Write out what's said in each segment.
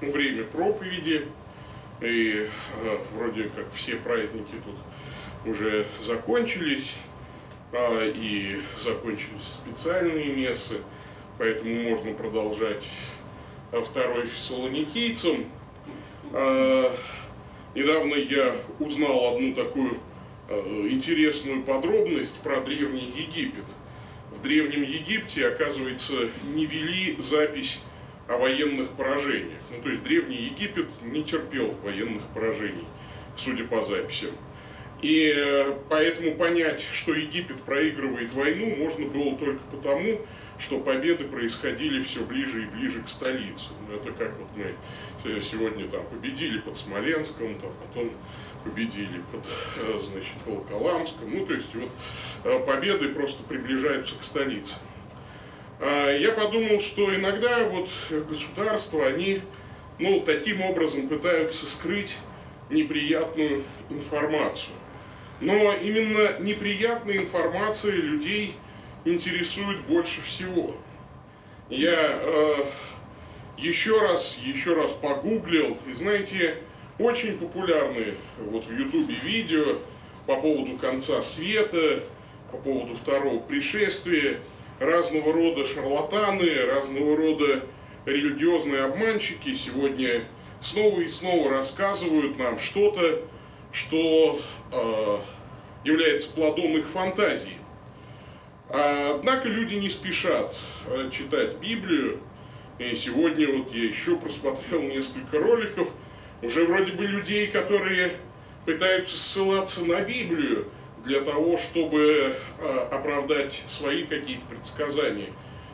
время проповеди, и э, вроде как все праздники тут уже закончились, а, и закончились специальные мессы, поэтому можно продолжать второй фессалоникийцам. А, недавно я узнал одну такую э, интересную подробность про Древний Египет. В Древнем Египте, оказывается, не вели запись о военных поражениях. Ну, то есть Древний Египет не терпел военных поражений, судя по записям. И э, поэтому понять, что Египет проигрывает войну, можно было только потому, что победы происходили все ближе и ближе к столице. Ну, это как вот мы э, сегодня там победили под Смоленском, там, потом победили под, э, значит, Волоколамском. Ну, то есть вот победы просто приближаются к столице. А я подумал, что иногда вот государства, они ну, таким образом пытаются скрыть неприятную информацию. Но именно неприятная информация людей интересует больше всего. Я э, еще раз, еще раз погуглил, и знаете, очень популярные вот в Ютубе видео по поводу конца света, по поводу второго пришествия, разного рода шарлатаны, разного рода религиозные обманщики сегодня снова и снова рассказывают нам что-то, что э, является плодом их фантазии. Однако люди не спешат э, читать Библию. И сегодня вот я еще просмотрел несколько роликов, уже вроде бы людей, которые пытаются ссылаться на Библию для того, чтобы э, оправдать свои какие-то предсказания.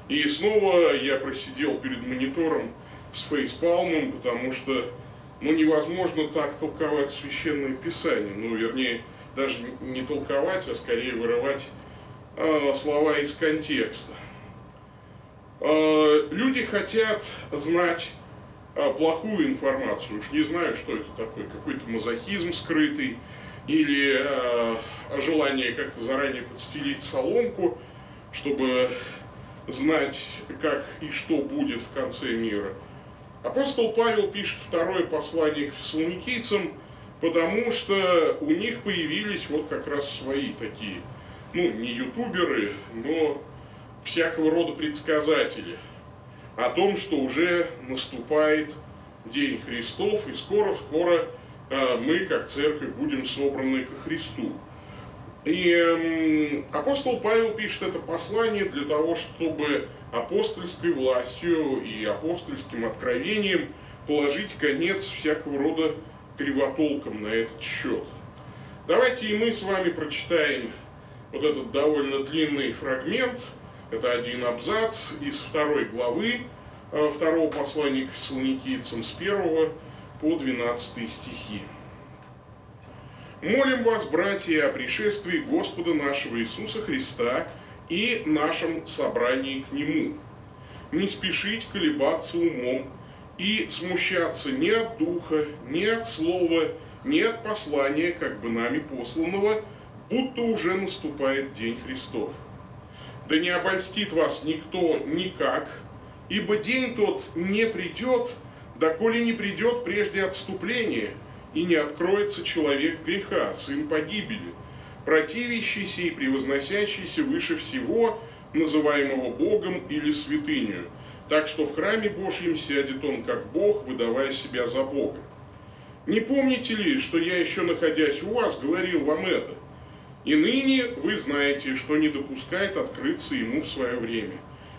И снова я просидел перед монитором с фейспалмом, потому что ну, невозможно так толковать священное писание. Ну, вернее, даже не толковать, а скорее вырывать э, слова из контекста. Э, люди хотят знать плохую информацию, уж не знаю, что это такое, какой-то мазохизм скрытый, или э, желание как-то заранее подстелить соломку, чтобы знать, как и что будет в конце мира. Апостол Павел пишет второе послание к фессалоникийцам, потому что у них появились вот как раз свои такие, ну, не ютуберы, но всякого рода предсказатели о том, что уже наступает День Христов, и скоро-скоро мы, как церковь, будем собраны ко Христу. И апостол Павел пишет это послание для того, чтобы апостольской властью и апостольским откровением положить конец всякого рода кривотолком на этот счет. Давайте и мы с вами прочитаем вот этот довольно длинный фрагмент. Это один абзац из второй главы э, второго послания к фессалоникийцам с 1 по 12 стихи. Молим вас, братья, о пришествии Господа нашего Иисуса Христа и нашем собрании к Нему. Не спешить колебаться умом и смущаться ни от духа, ни от слова, ни от послания, как бы нами посланного, будто уже наступает День Христов. Да не обольстит вас никто никак, ибо день тот не придет, доколе не придет прежде отступления – и не откроется человек греха, сын погибели, противящийся и превозносящийся выше всего, называемого Богом или святынью, так что в храме Божьем сядет он как Бог, выдавая себя за Бога. Не помните ли, что я еще находясь у вас, говорил вам это? И ныне вы знаете, что не допускает открыться ему в свое время,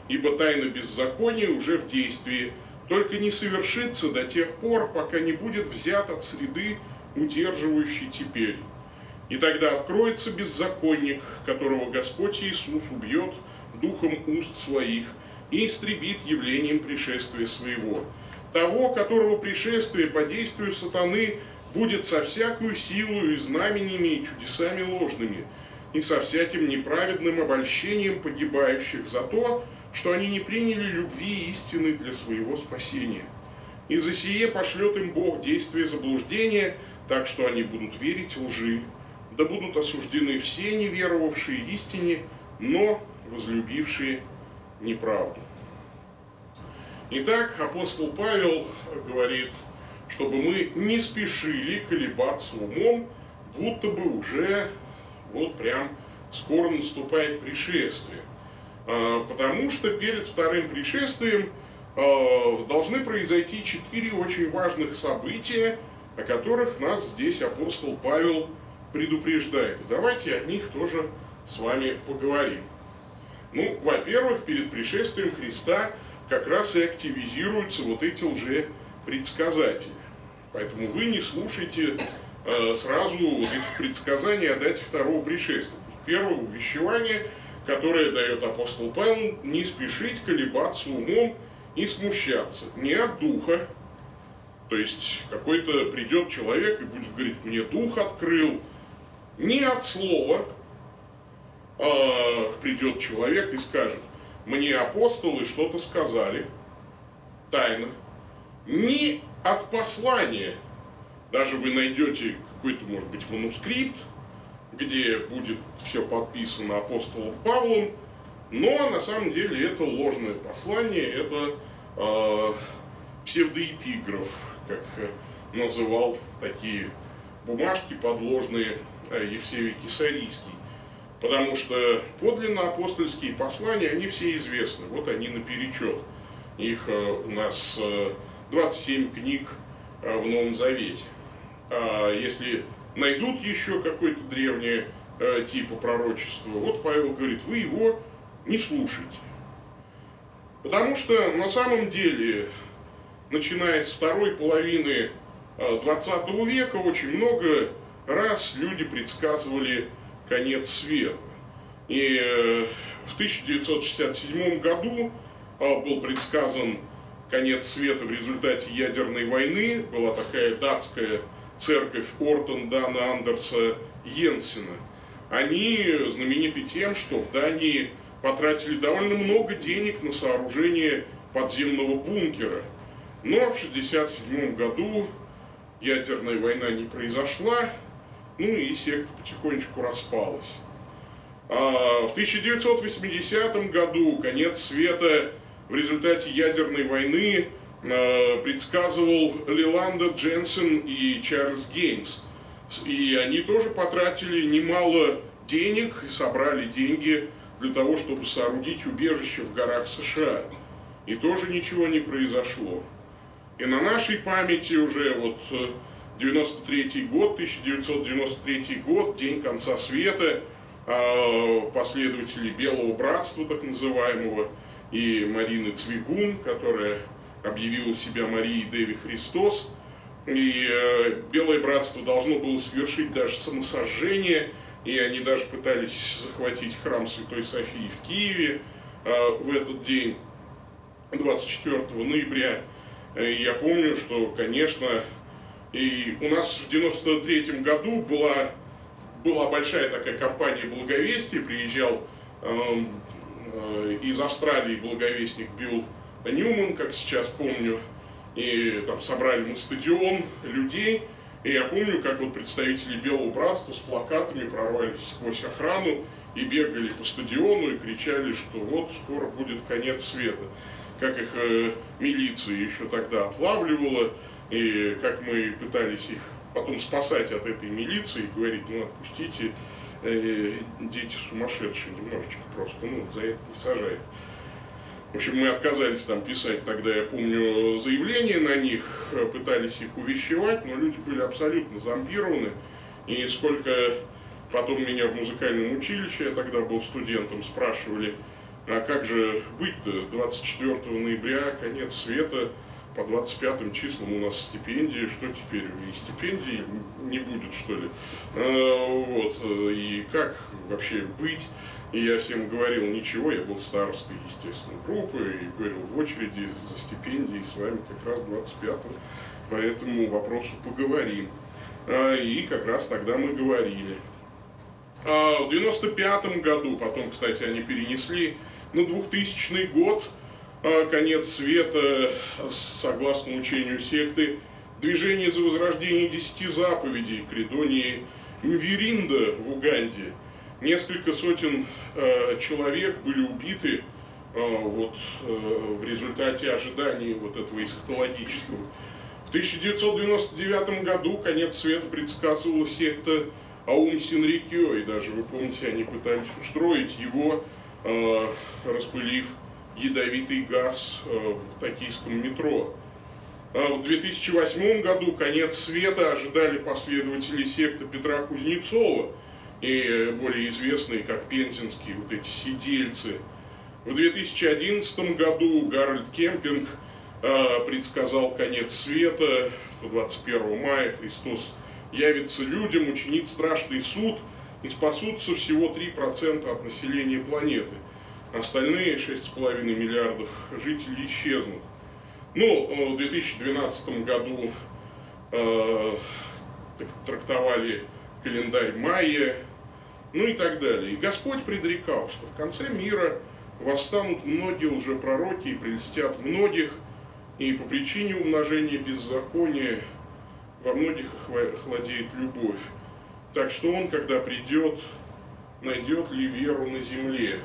ибо тайна беззакония уже в действии – только не совершится до тех пор, пока не будет взят от среды, удерживающей теперь. И тогда откроется беззаконник, которого Господь Иисус убьет духом уст своих и истребит явлением пришествия своего. Того, которого пришествие по действию сатаны будет со всякую силу и знамениями и чудесами ложными, и со всяким неправедным обольщением погибающих за то, что они не приняли любви истины для своего спасения. И за сие пошлет им Бог действие заблуждения, так что они будут верить лжи, да будут осуждены все неверовавшие истине, но возлюбившие неправду. Итак, апостол Павел говорит, чтобы мы не спешили колебаться умом, будто бы уже вот прям скоро наступает пришествие. А, потому что перед вторым пришествием а, должны произойти четыре очень важных события, о которых нас здесь апостол Павел предупреждает. Давайте о них тоже с вами поговорим. Ну, во-первых, перед пришествием Христа как раз и активизируются вот эти лже предсказатели. Поэтому вы не слушайте э, сразу вот этих предсказаний о дате второго пришествия. Первое увещевание, которое дает апостол Павел, не спешить колебаться умом и смущаться. Не от духа, то есть какой-то придет человек и будет говорить, мне дух открыл, не от слова, а придет человек и скажет, мне апостолы что-то сказали, тайно, не от послания. Даже вы найдете какой-то, может быть, манускрипт, где будет все подписано апостолом Павлом, но на самом деле это ложное послание, это э, псевдоэпиграф, как э, называл такие бумажки подложные э, Евсевий Кисарийский. Потому что подлинно апостольские послания, они все известны. Вот они наперечет. Их э, у нас 27 книг в Новом Завете. А если найдут еще какое-то древнее типа пророчества, вот Павел говорит, вы его не слушайте. Потому что на самом деле начиная с второй половины 20 э, века, очень много раз люди предсказывали конец света. И э, в 1967 году э, был предсказан конец света в результате ядерной войны. Была такая датская церковь Ортон Дана Андерса Йенсена. Они знамениты тем, что в Дании потратили довольно много денег на сооружение подземного бункера – но в 1967 году ядерная война не произошла, ну и секта потихонечку распалась. А в 1980 году конец света в результате ядерной войны предсказывал Лиланда Дженсен и Чарльз Гейнс. И они тоже потратили немало денег и собрали деньги для того, чтобы соорудить убежище в горах США. И тоже ничего не произошло. И на нашей памяти уже вот 93 э, год, 1993 год, день конца света, а, последователи Белого Братства, так называемого, и Марины Цвигун, которая объявила себя Марией Деви Христос. И э, Белое Братство должно было совершить даже самосожжение, и они даже пытались захватить храм Святой Софии в Киеве э, в этот день, 24 ноября. Э, я помню, что, конечно, и у нас в 93 году была, была большая такая компания «Благовестие», приезжал э, э, из Австралии благовестник Билл Ньюман, как сейчас помню, и там собрали мы стадион людей, и я помню, как вот представители Белого Братства с плакатами прорвались сквозь охрану и бегали по стадиону и кричали, что вот скоро будет конец света. Как их э, милиция еще тогда отлавливала, и как мы пытались их потом спасать от этой милиции, говорить, ну отпустите, э, дети сумасшедшие немножечко просто, ну за это не сажает. В общем, мы отказались там писать тогда, я помню, заявления на них, пытались их увещевать, но люди были абсолютно зомбированы. И сколько потом меня в музыкальном училище, я тогда был студентом, спрашивали, а как же быть-то? 24 ноября, конец света, по 25 числам у нас стипендии, что теперь? И стипендий не будет, что ли? А, вот, и как вообще быть? И я всем говорил, ничего, я был старостой, естественно, группы, и говорил, в очереди за стипендией с вами как раз 25 по этому вопросу поговорим. А, и как раз тогда мы говорили. А в 95 году, потом, кстати, они перенесли на 2000 год, а, конец света, согласно учению секты, движение за возрождение десяти заповедей Кридонии Мвиринда в Уганде. Несколько сотен э, человек были убиты вот в результате ожиданий вот этого эсхатологического. В 1999 году конец света предсказывала секта Аум Синрикё, и даже, вы помните, они пытались устроить его, распылив ядовитый газ в токийском метро. А в 2008 году конец света ожидали последователи секты Петра Кузнецова и более известные как пензенские вот эти сидельцы. В 2011 году Гарольд Кемпинг э, предсказал конец света, что 21 мая Христос явится людям, учинит страшный суд и спасутся всего 3% от населения планеты. Остальные 6,5 миллиардов жителей исчезнут. Ну, э, в 2012 году э, трактовали календарь майя, ну и так далее. И Господь предрекал, что в конце мира восстанут многие лжепророки и прельстят многих, и по причине умножения беззакония во многих охладеет любовь. Так что он, когда придет, найдет ли веру на земле.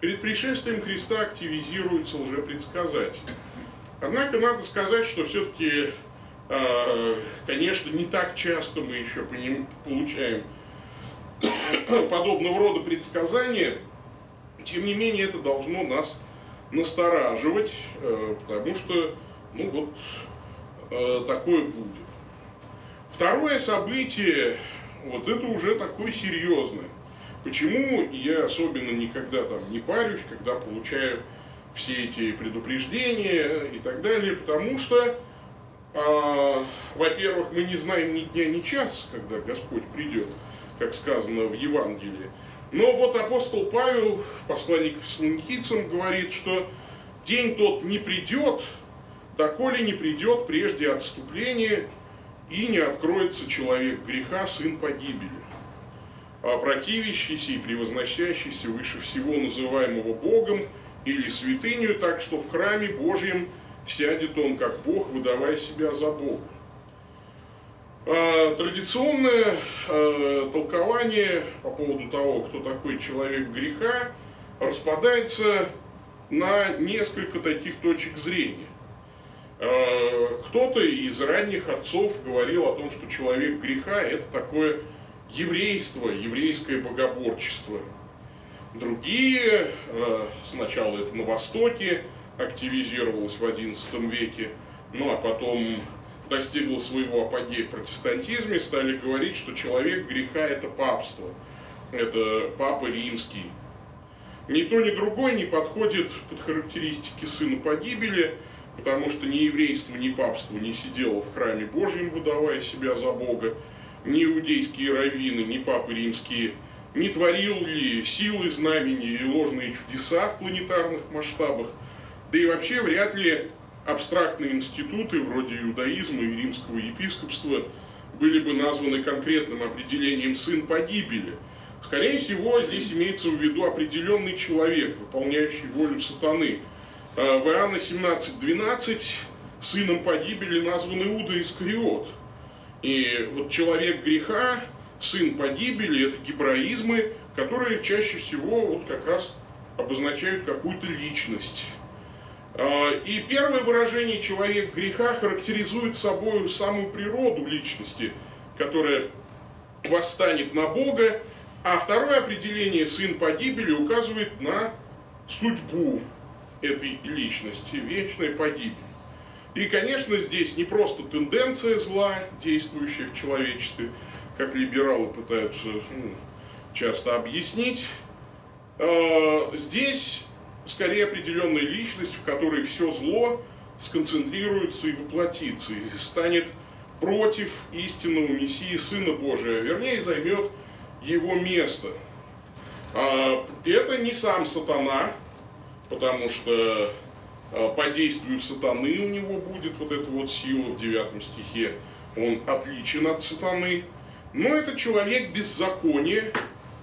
Перед пришествием Христа активизируются лжепредсказатели. Однако надо сказать, что все-таки, а, конечно, не так часто мы еще получаем подобного рода предсказания. Тем не менее, это должно нас настораживать, э, потому что, ну вот, э, такое будет. Второе событие, вот это уже такое серьезное. Почему я особенно никогда там не парюсь, когда получаю все эти предупреждения и так далее, потому что, а, во-первых, мы не знаем ни дня, ни час, когда Господь придет, как сказано в Евангелии. Но вот апостол Павел в послании к фессалоникийцам говорит, что день тот не придет, доколе не придет прежде отступления и не откроется человек греха, сын погибели. А противящийся и превозносящийся выше всего называемого Богом – или святыню, так что в храме Божьем сядет он как Бог, выдавая себя за Бога. А, традиционное а, толкование по поводу того, кто такой человек греха, распадается на несколько таких точек зрения. А, кто-то из ранних отцов говорил о том, что человек греха – это такое еврейство, еврейское богоборчество – Другие, э, сначала это на Востоке активизировалось в XI веке, ну а потом достигло своего апогея в протестантизме, стали говорить, что человек греха – это папство, это папа римский. Ни то, ни другое не подходит под характеристики сына погибели, потому что ни еврейство, ни папство не сидело в храме Божьем, выдавая себя за Бога, ни иудейские раввины, ни папы римские – не творил ли силы, знамения и ложные чудеса в планетарных масштабах, да и вообще вряд ли абстрактные институты вроде иудаизма и римского епископства были бы названы конкретным определением «сын погибели». Скорее всего, здесь имеется в виду определенный человек, выполняющий волю сатаны. А в Иоанна 17.12 сыном погибели назван Иуда Искариот. И вот человек греха, сын погибели, это гебраизмы, которые чаще всего вот как раз обозначают какую-то личность. А, и первое выражение «человек греха» характеризует собой самую природу личности, которая восстанет на Бога, а второе определение «сын погибели» указывает на судьбу этой личности, вечная погибель. И, конечно, здесь не просто тенденция зла, действующая в человечестве, как либералы пытаются ну, часто объяснить. А, здесь скорее определенная личность, в которой все зло сконцентрируется и воплотится, и станет против истинного Мессии Сына Божия, вернее, займет его место. А, это не сам сатана, потому что а, по действию сатаны у него будет вот эта вот сила в девятом стихе. Он отличен от сатаны – но это человек беззакония,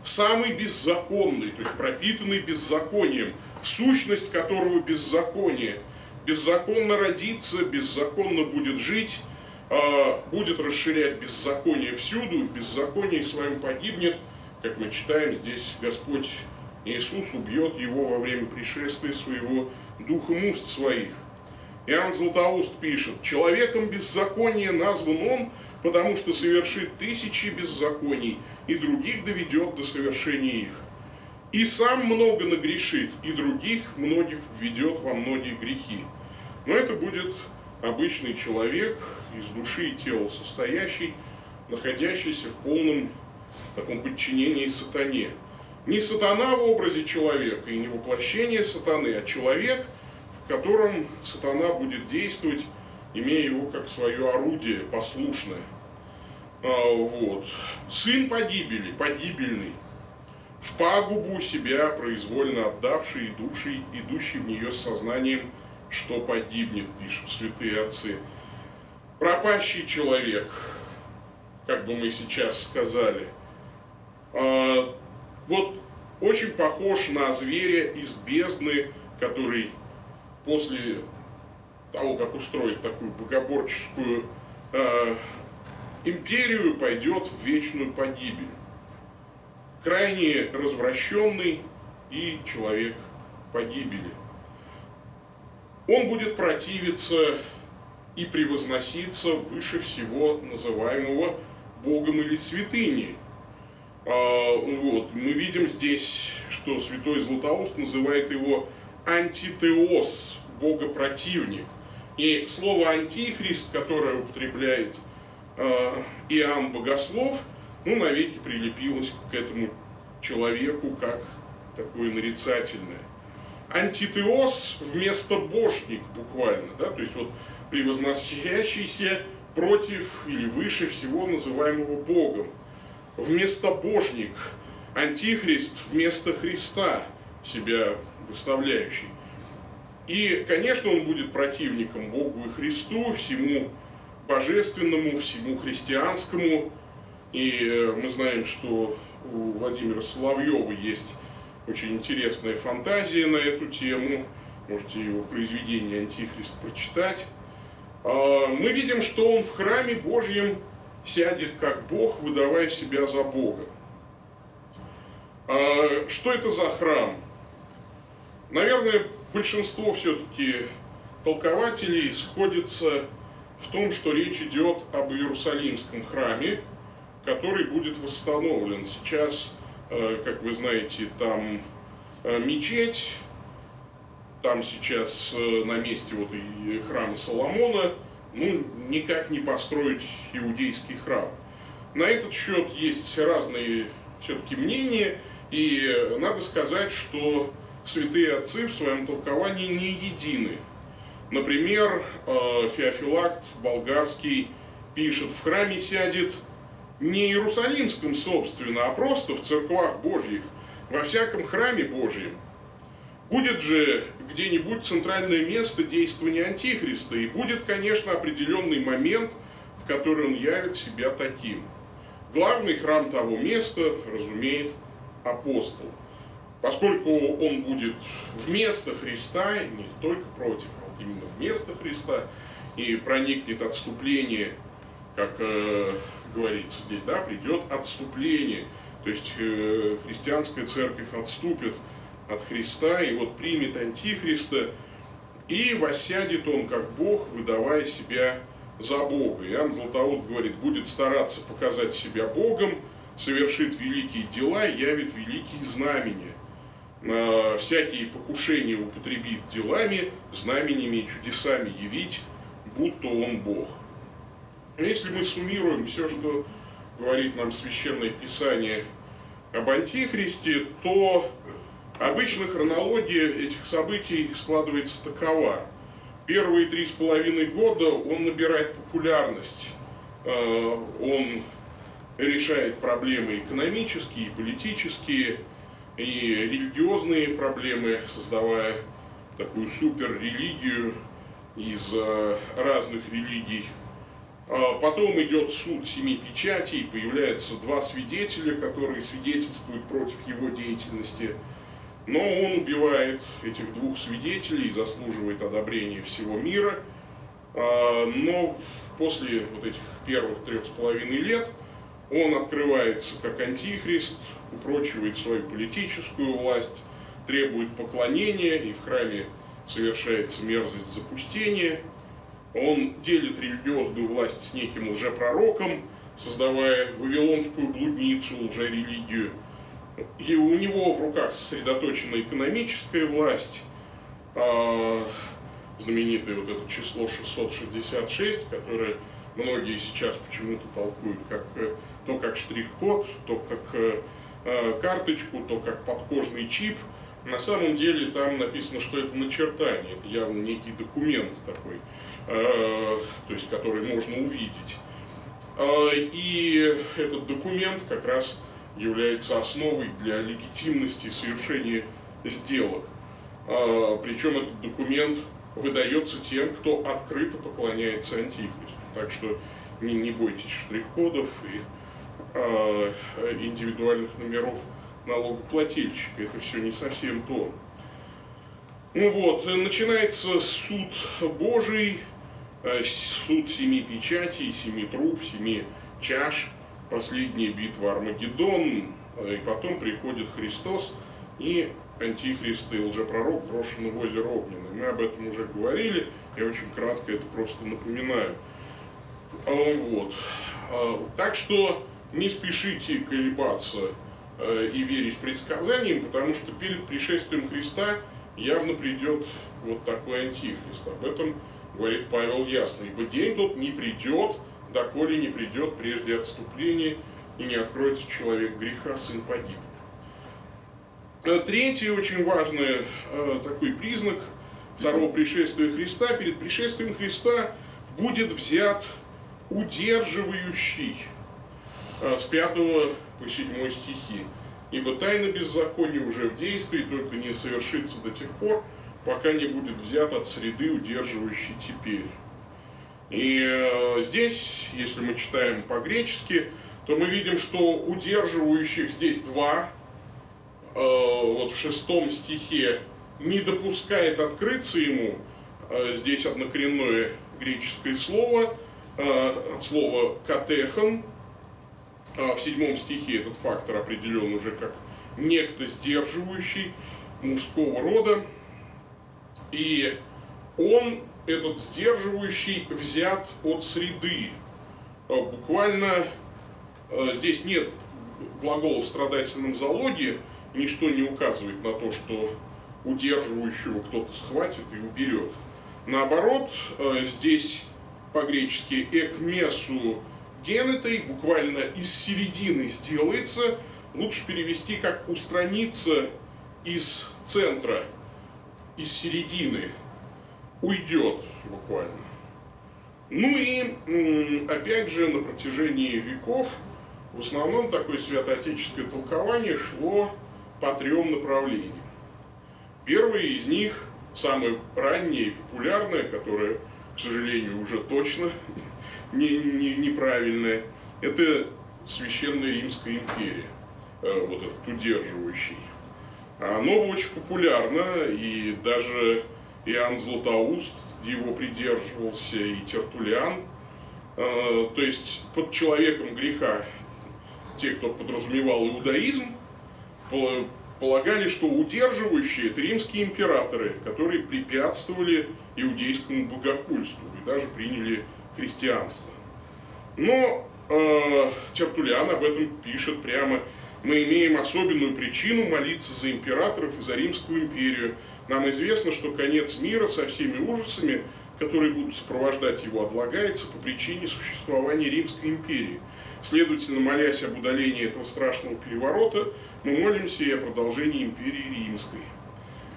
самый беззаконный, то есть пропитанный беззаконием, сущность которого беззаконие. Беззаконно родится, беззаконно будет жить, а, будет расширять беззаконие всюду, в беззаконии своем погибнет, как мы читаем, здесь Господь Иисус убьет его во время пришествия своего духом уст своих. Иоанн Златоуст пишет, «Человеком беззакония назван он, потому что совершит тысячи беззаконий, и других доведет до совершения их. И сам много нагрешит, и других многих введет во многие грехи. Но это будет обычный человек, из души и тела состоящий, находящийся в полном таком подчинении сатане. Не сатана в образе человека и не воплощение сатаны, а человек, в котором сатана будет действовать, имея его как свое орудие послушное. А, вот. Сын погибели, погибельный, в пагубу себя произвольно отдавший и душей, идущий в нее с сознанием, что погибнет, пишут святые отцы. Пропащий человек, как бы мы сейчас сказали, а, вот очень похож на зверя из бездны, который после того, как устроить такую богоборческую а, империю, пойдет в вечную погибель. Крайне развращенный и человек погибели. Он будет противиться и превозноситься выше всего называемого Богом или святыней. А, вот, мы видим здесь, что святой Златоуст называет его антитеос, богопротивник. И слово антихрист, которое употребляет э, Иоанн Богослов, ну, навеки прилепилось к этому человеку как такое нарицательное. Антитеос вместо божник буквально, да, то есть вот превозносящийся против или выше всего называемого Богом. Вместо божник, антихрист вместо Христа себя выставляющий. И, конечно, он будет противником Богу и Христу, всему божественному, всему христианскому. И э, мы знаем, что у Владимира Соловьева есть очень интересная фантазия на эту тему. Можете его произведение «Антихрист» прочитать. А, мы видим, что он в храме Божьем сядет как Бог, выдавая себя за Бога. А, что это за храм? Наверное, большинство все-таки толкователей сходится в том, что речь идет об Иерусалимском храме, который будет восстановлен. Сейчас, э, как вы знаете, там э, мечеть, там сейчас э, на месте вот и храма Соломона, ну, никак не построить иудейский храм. На этот счет есть разные все-таки мнения, и надо сказать, что святые отцы в своем толковании не едины. Например, Феофилакт болгарский пишет, в храме сядет не Иерусалимском, собственно, а просто в церквах Божьих, во всяком храме Божьем. Будет же где-нибудь центральное место действования Антихриста, и будет, конечно, определенный момент, в который он явит себя таким. Главный храм того места, разумеет, апостол. Поскольку он будет вместо Христа, не только против, именно вместо Христа, и проникнет отступление, как э, говорится здесь, да, придет отступление. То есть э, христианская церковь отступит от Христа и вот примет Антихриста, и воссядет он как Бог, выдавая себя за Бога. Иоанн Златоуст говорит, будет стараться показать себя Богом, совершит великие дела, явит великие знамения всякие покушения употребит делами, знаменями и чудесами явить, будто он Бог. Если мы суммируем все, что говорит нам Священное Писание об Антихристе, то обычно хронология этих событий складывается такова. Первые три с половиной года он набирает популярность, э, он решает проблемы экономические, политические, и религиозные проблемы, создавая такую суперрелигию из э, разных религий. А потом идет суд семи печатей, появляются два свидетеля, которые свидетельствуют против его деятельности. Но он убивает этих двух свидетелей, заслуживает одобрения всего мира. А, но после вот этих первых трех с половиной лет Он открывается как антихрист, упрочивает свою политическую власть, требует поклонения, и в храме совершается мерзость запустения. Он делит религиозную власть с неким лжепророком, создавая вавилонскую блудницу, лжерелигию. И у него в руках сосредоточена экономическая власть, а, знаменитое вот это число 666, которое многие сейчас почему-то толкуют как э, то как штрих-код, то как э, э, карточку, то как подкожный чип. На самом деле там написано, что это начертание, это явно некий документ такой, то есть который можно увидеть. И этот документ как раз является основой для легитимности совершения сделок. Причем этот документ выдается тем, кто открыто поклоняется антихристу. Так что не, не бойтесь штрих-кодов и э, индивидуальных номеров налогоплательщика. Это все не совсем то. Ну вот, начинается суд Божий, э, суд семи печатей, семи труб, семи чаш, последняя битва Армагеддон, э, и потом приходит Христос и антихрист и лжепророк брошены в озеро Огненное. Мы об этом уже говорили, я очень кратко это просто напоминаю. А, вот. А, так что не спешите колебаться э, и верить предсказаниям, потому что перед пришествием Христа явно придет вот такой антихрист. Об этом говорит Павел ясно. Ибо день тот не придет, доколе не придет прежде отступления, и не откроется человек греха, сын погиб. Э, третий очень важный э, такой признак второго пришествия Христа. Перед пришествием Христа будет взят удерживающий э, с 5 по 7 стихи. Ибо тайна беззакония уже в действии, только не совершится до тех пор, пока не будет взят от среды, удерживающей теперь. И здесь, если мы читаем по-гречески, то мы видим, что удерживающих здесь два – Э, вот в шестом стихе не допускает открыться ему, э, здесь однокоренное греческое слово, э, от слова «катехан», в седьмом стихе этот фактор определен уже как некто сдерживающий мужского рода, и он, этот сдерживающий, взят от среды. Буквально здесь нет глагола в страдательном залоге, ничто не указывает на то, что удерживающего кто-то схватит и уберет. Наоборот, э, здесь по-гречески «экмесу генетой» буквально из середины сделается, лучше перевести как «устраниться из центра», из середины, уйдет буквально. Ну и, опять же, на протяжении веков в основном такое святоотеческое толкование шло по трем направлениям. Первое из них, самое раннее и популярное, которое, к сожалению, уже точно не, не, неправильное, это Священная Римская империя, э, вот этот удерживающий. Оно очень популярно, и даже Иоанн Златоуст его придерживался, и Тертулиан. Э, то есть под человеком греха те, кто подразумевал иудаизм, полагали, что удерживающие это римские императоры, которые препятствовали иудейскому богохульству и даже приняли христианство. Но э, Тертулиан об этом пишет прямо. Мы имеем особенную причину молиться за императоров и за Римскую империю. Нам известно, что конец мира со всеми ужасами, которые будут сопровождать его, отлагается по причине существования Римской империи. Следовательно, молясь об удалении этого страшного переворота, мы молимся и о продолжении империи римской.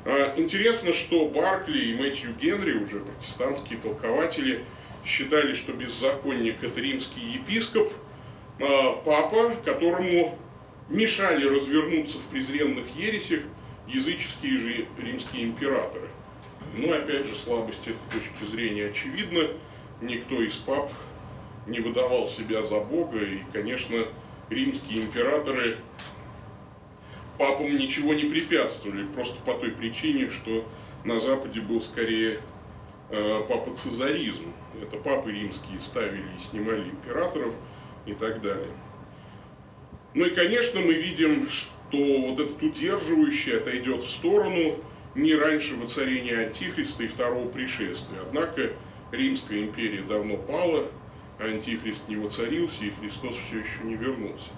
А, интересно, что Баркли и Мэтью Генри, уже протестантские толкователи, считали, что беззаконник – это римский епископ, а, папа, которому мешали развернуться в презренных ересях языческие же римские императоры. Ну, опять же, слабость этой точки зрения очевидна. Никто из пап не выдавал себя за Бога, и, конечно, римские императоры папам ничего не препятствовали, просто по той причине, что на Западе был скорее э, папа цезаризм. Это папы римские ставили и снимали императоров и так далее. Ну и, конечно, мы видим, что вот этот удерживающий отойдет в сторону не раньше воцарения Антихриста и второго пришествия. Однако Римская империя давно пала, Антихрист не воцарился, и Христос все еще не вернулся.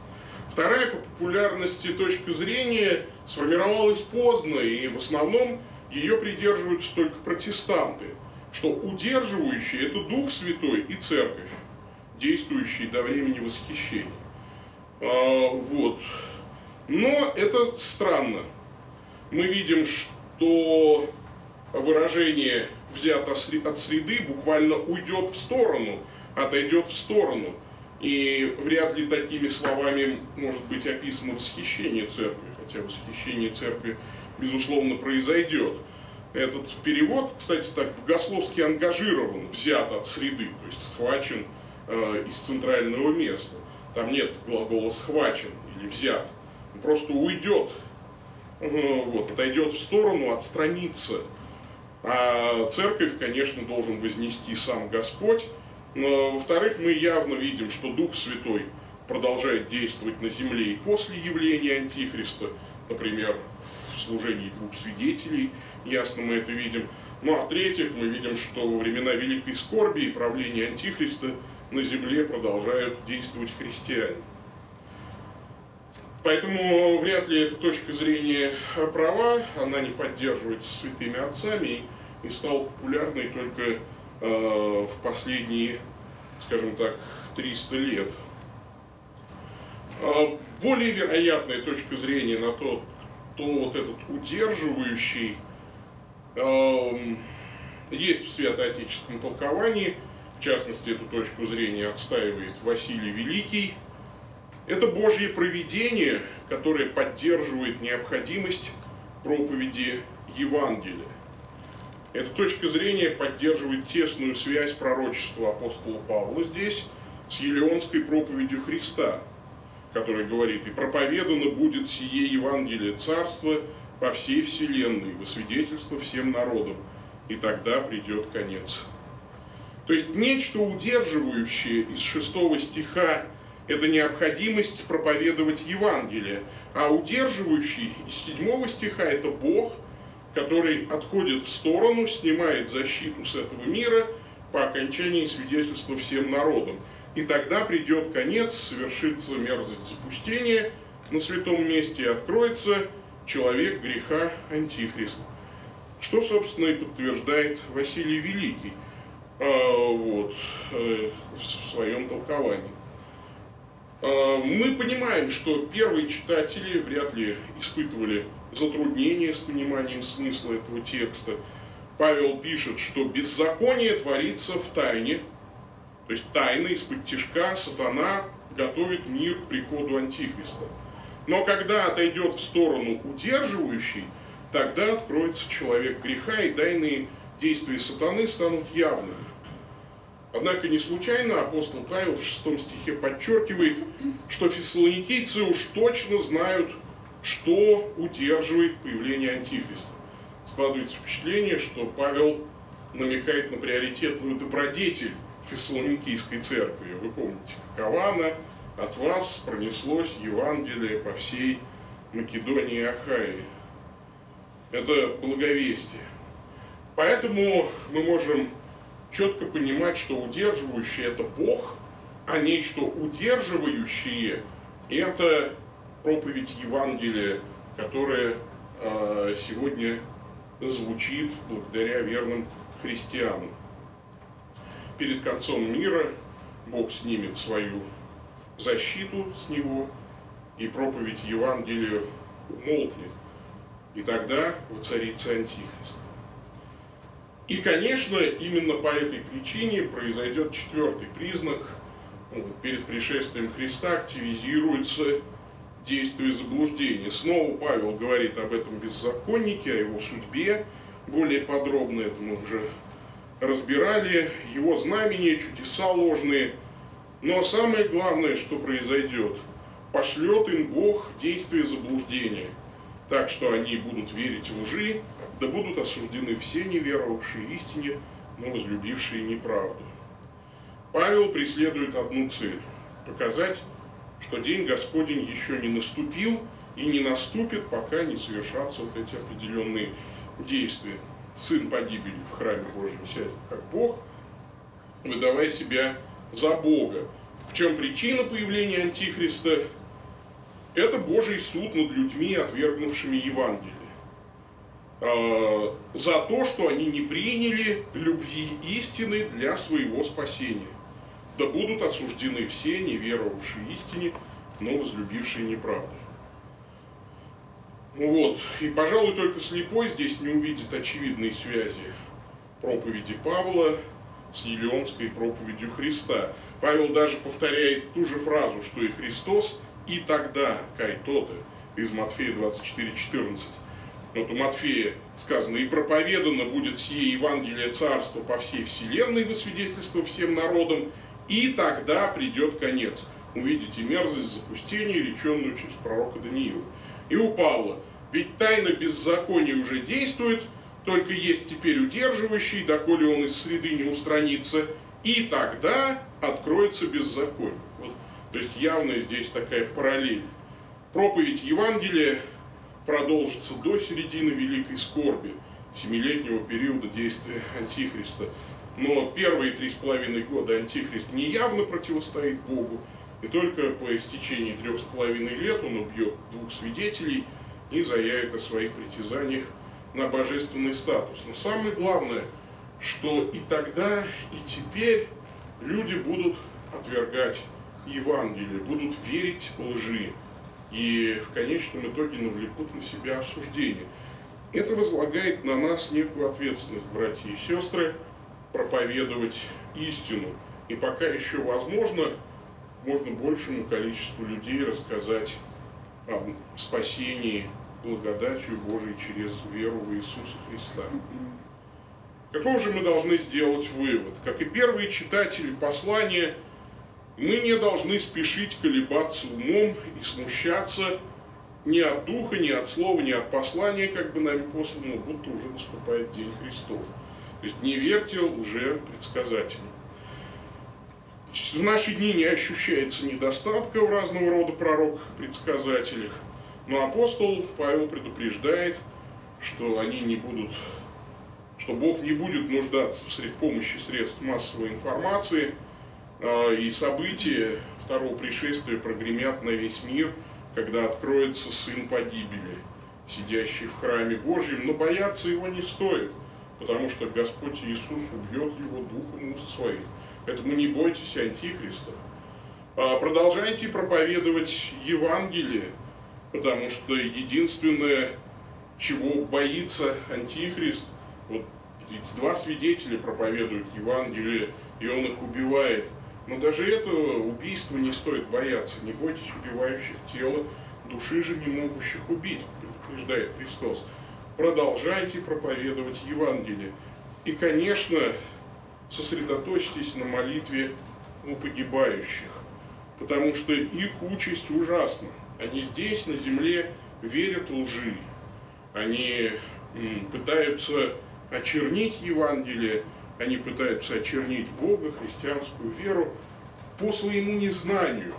Вторая по популярности точка зрения сформировалась поздно, и в основном ее придерживаются только протестанты, что удерживающий – это Дух Святой и Церковь, действующие до времени восхищения. А, вот. Но это странно. Мы видим, что выражение взято от среды буквально уйдет в сторону, отойдет в сторону. И вряд ли такими словами может быть описано восхищение церкви, хотя восхищение церкви, безусловно, произойдет. Этот перевод, кстати, так богословски ангажирован, взят от среды, то есть схвачен э, из центрального места. Там нет глагола «схвачен» или «взят». Он просто уйдет, э, вот, отойдет в сторону, отстранится. А церковь, конечно, должен вознести сам Господь. Но, во-вторых, мы явно видим, что Дух Святой продолжает действовать на земле и после явления Антихриста, например, в служении двух свидетелей, ясно мы это видим. Ну а в-третьих, мы видим, что во времена Великой Скорби и правления Антихриста на земле продолжают действовать христиане. Поэтому вряд ли эта точка зрения права, она не поддерживается святыми отцами и стала популярной только э, в последние, скажем так, 300 лет. А более вероятная точка зрения на то, кто вот этот удерживающий э, есть в святоотеческом толковании – в частности, эту точку зрения отстаивает Василий Великий, это Божье провидение, которое поддерживает необходимость проповеди Евангелия. Эта точка зрения поддерживает тесную связь пророчества апостола Павла здесь с елеонской проповедью Христа, который говорит, «И проповедано будет сие Евангелие Царства по всей вселенной, во свидетельство всем народам, и тогда придет конец». То есть нечто удерживающее из шестого стиха – это необходимость проповедовать Евангелие, а удерживающий из седьмого стиха – это Бог, который отходит в сторону, снимает защиту с этого мира по окончании свидетельства всем народам. И тогда придет конец, совершится мерзость запустения на святом месте откроется человек греха Антихрист. Что, собственно, и подтверждает Василий Великий – вот, э, в своем толковании. А, мы понимаем, что первые читатели вряд ли испытывали затруднения с пониманием смысла этого текста. Павел пишет, что беззаконие творится в тайне, то есть тайно из-под тяжка сатана готовит мир к приходу Антихриста. Но когда отойдет в сторону удерживающий, тогда откроется человек греха, и тайные действия сатаны станут явными. Однако не случайно апостол Павел в шестом стихе подчеркивает, что фессалоникийцы уж точно знают, что удерживает появление Антихриста. Складывается впечатление, что Павел намекает на приоритетную добродетель фессалоникийской церкви. Вы помните, какова она? От вас пронеслось Евангелие по всей Македонии и Ахаи. Это благовестие. Поэтому мы можем четко понимать, что удерживающий это Бог, а нечто удерживающее это проповедь Евангелия, которая э, сегодня звучит благодаря верным христианам. Перед концом мира Бог снимет свою защиту с него, и проповедь Евангелия умолкнет. И тогда воцарится Антихрист. И, конечно, именно по этой причине произойдет четвертый признак. Ну, перед пришествием Христа активизируется действие заблуждения. Снова Павел говорит об этом беззаконнике, о его судьбе. Более подробно это мы уже разбирали. Его знамения, чудеса ложные. Но самое главное, что произойдет, пошлет им Бог действие заблуждения, так что они будут верить в лжи, да будут осуждены все неверовавшие истине, но возлюбившие неправду. Павел преследует одну цель – показать что день Господень еще не наступил и не наступит, пока не совершатся вот эти определенные действия. Сын погибели в храме Божьем сядет как Бог, выдавая себя за Бога. В чем причина появления Антихриста? Это Божий суд над людьми, отвергнувшими Евангелие. А, за то, что они не приняли любви истины для своего спасения. Да будут осуждены все, не веровавшие истине, но возлюбившие неправду. Вот. И, пожалуй, только слепой здесь не увидит очевидной связи проповеди Павла с Елеонской проповедью Христа. Павел даже повторяет ту же фразу, что и Христос, и тогда, кай тоты, из Матфея 24:14. Вот у Матфея сказано, и проповедано будет сие Евангелие Царства по всей вселенной во свидетельство всем народам, и тогда придет конец. Увидите мерзость запустения, реченную через пророка Даниила. И у Павла, ведь тайна беззакония уже действует, только есть теперь удерживающий, доколе он из среды не устранится, и тогда откроется беззаконие. Вот, то есть явно здесь такая параллель. Проповедь Евангелия продолжится до середины Великой Скорби, семилетнего периода действия Антихриста. Но первые три с половиной года Антихрист неявно противостоит Богу, и только по истечении трех с половиной лет он убьет двух свидетелей и заявит о своих притязаниях на божественный статус. Но самое главное, что и тогда, и теперь люди будут отвергать Евангелие, будут верить лжи и в конечном итоге навлекут на себя осуждение. Это возлагает на нас некую ответственность, братья и сестры, проповедовать истину. И пока еще возможно, можно большему количеству людей рассказать о спасении благодатью Божией через веру в Иисуса Христа. Каков же мы должны сделать вывод? Как и первые читатели послания, мы не должны спешить колебаться умом и смущаться ни от духа, ни от слова, ни от послания, как бы нами посланного, будто уже наступает День Христов. То есть не верьте уже предсказателям. В наши дни не ощущается недостатка в разного рода пророках и предсказателях – но апостол Павел предупреждает, что они не будут, что Бог не будет нуждаться в помощи средств массовой информации, и события второго пришествия прогремят на весь мир, когда откроется сын погибели, сидящий в храме Божьем, но бояться его не стоит, потому что Господь Иисус убьет его духом уст своих. Поэтому не бойтесь Антихриста. А, продолжайте проповедовать Евангелие, потому что единственное, чего боится Антихрист, вот два свидетеля проповедуют Евангелие, и он их убивает. Но даже этого убийства не стоит бояться. Не бойтесь убивающих тело, души же не могущих убить, предупреждает Христос. Продолжайте проповедовать Евангелие. И, конечно, сосредоточьтесь на молитве у погибающих, потому что их участь ужасна. Они здесь, на земле, верят лжи. Они пытаются очернить Евангелие, они пытаются очернить Бога, христианскую веру по своему незнанию,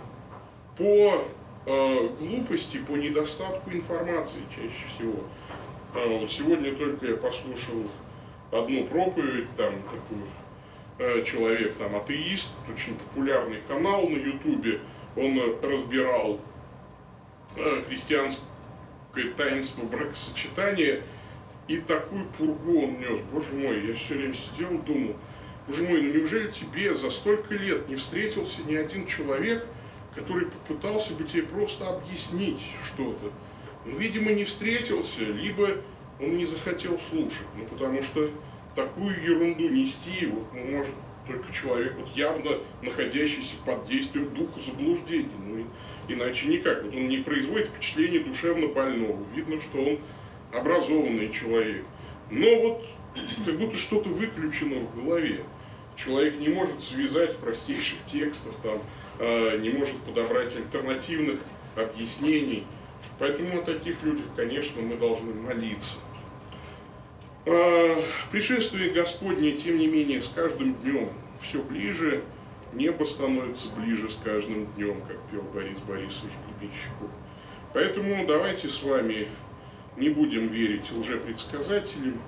по э, глупости, по недостатку информации чаще всего. А вот сегодня только я послушал одну проповедь, там такой э, человек, там атеист, очень популярный канал на ютубе, он разбирал Э, христианское таинство бракосочетания, и такую пургу он нес. Боже мой, я все время сидел и думал, боже мой, ну неужели тебе за столько лет не встретился ни один человек, который попытался бы тебе просто объяснить что-то? Ну, видимо, не встретился, либо он не захотел слушать, ну, потому что такую ерунду нести, вот, ну, может только человек, вот явно находящийся под действием духа заблуждений. Ну, иначе никак. Вот он не производит впечатление душевно больного. Видно, что он образованный человек. Но вот как будто что-то выключено в голове. Человек не может связать простейших текстов, там, э, не может подобрать альтернативных объяснений. Поэтому о таких людях, конечно, мы должны молиться. А, пришествие Господне, тем не менее, с каждым днем все ближе. небо становится ближе с каждым днем, как пел Борис Борисович Гребенщиков. Поэтому давайте с вами не будем верить лжепредсказателям,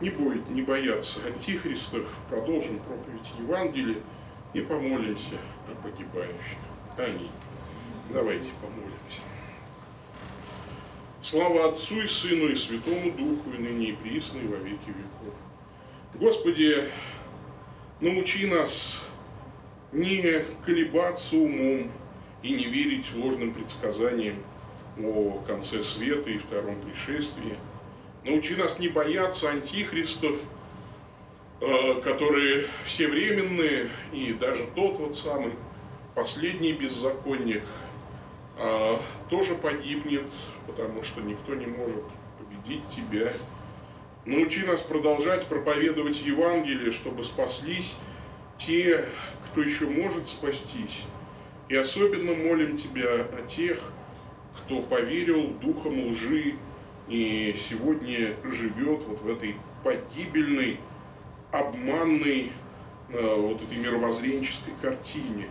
не, будет, не бояться антихристов, продолжим проповедь Евангелия и помолимся о погибающих. Аминь. Давайте помолимся. Слава Отцу и Сыну и Святому Духу, и ныне и присно, и во веки веков. Господи, научи нас не колебаться умом и не верить ложным предсказаниям о конце света и втором пришествии. Научи нас не бояться антихристов, э, которые все временные, и даже тот вот самый последний беззаконник а, тоже погибнет, потому что никто не может победить тебя. Научи нас продолжать проповедовать Евангелие, чтобы спаслись те, кто еще может спастись. И особенно молим Тебя о тех, кто поверил духом лжи и сегодня живет вот в этой погибельной, обманной, э, вот этой мировоззренческой картине.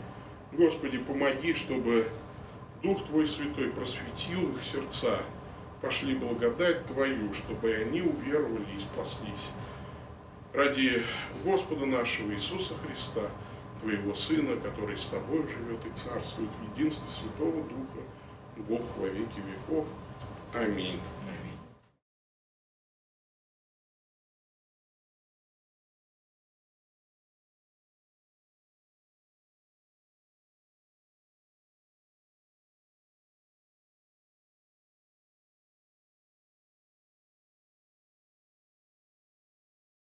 Господи, помоги, чтобы Дух Твой Святой просветил их сердца, пошли благодать Твою, чтобы они уверовали и спаслись. Ради Господа нашего Иисуса Христа, Твоего Сына, который с Тобой живет и царствует в единстве Святого Духа, Бог во веки веков. Аминь.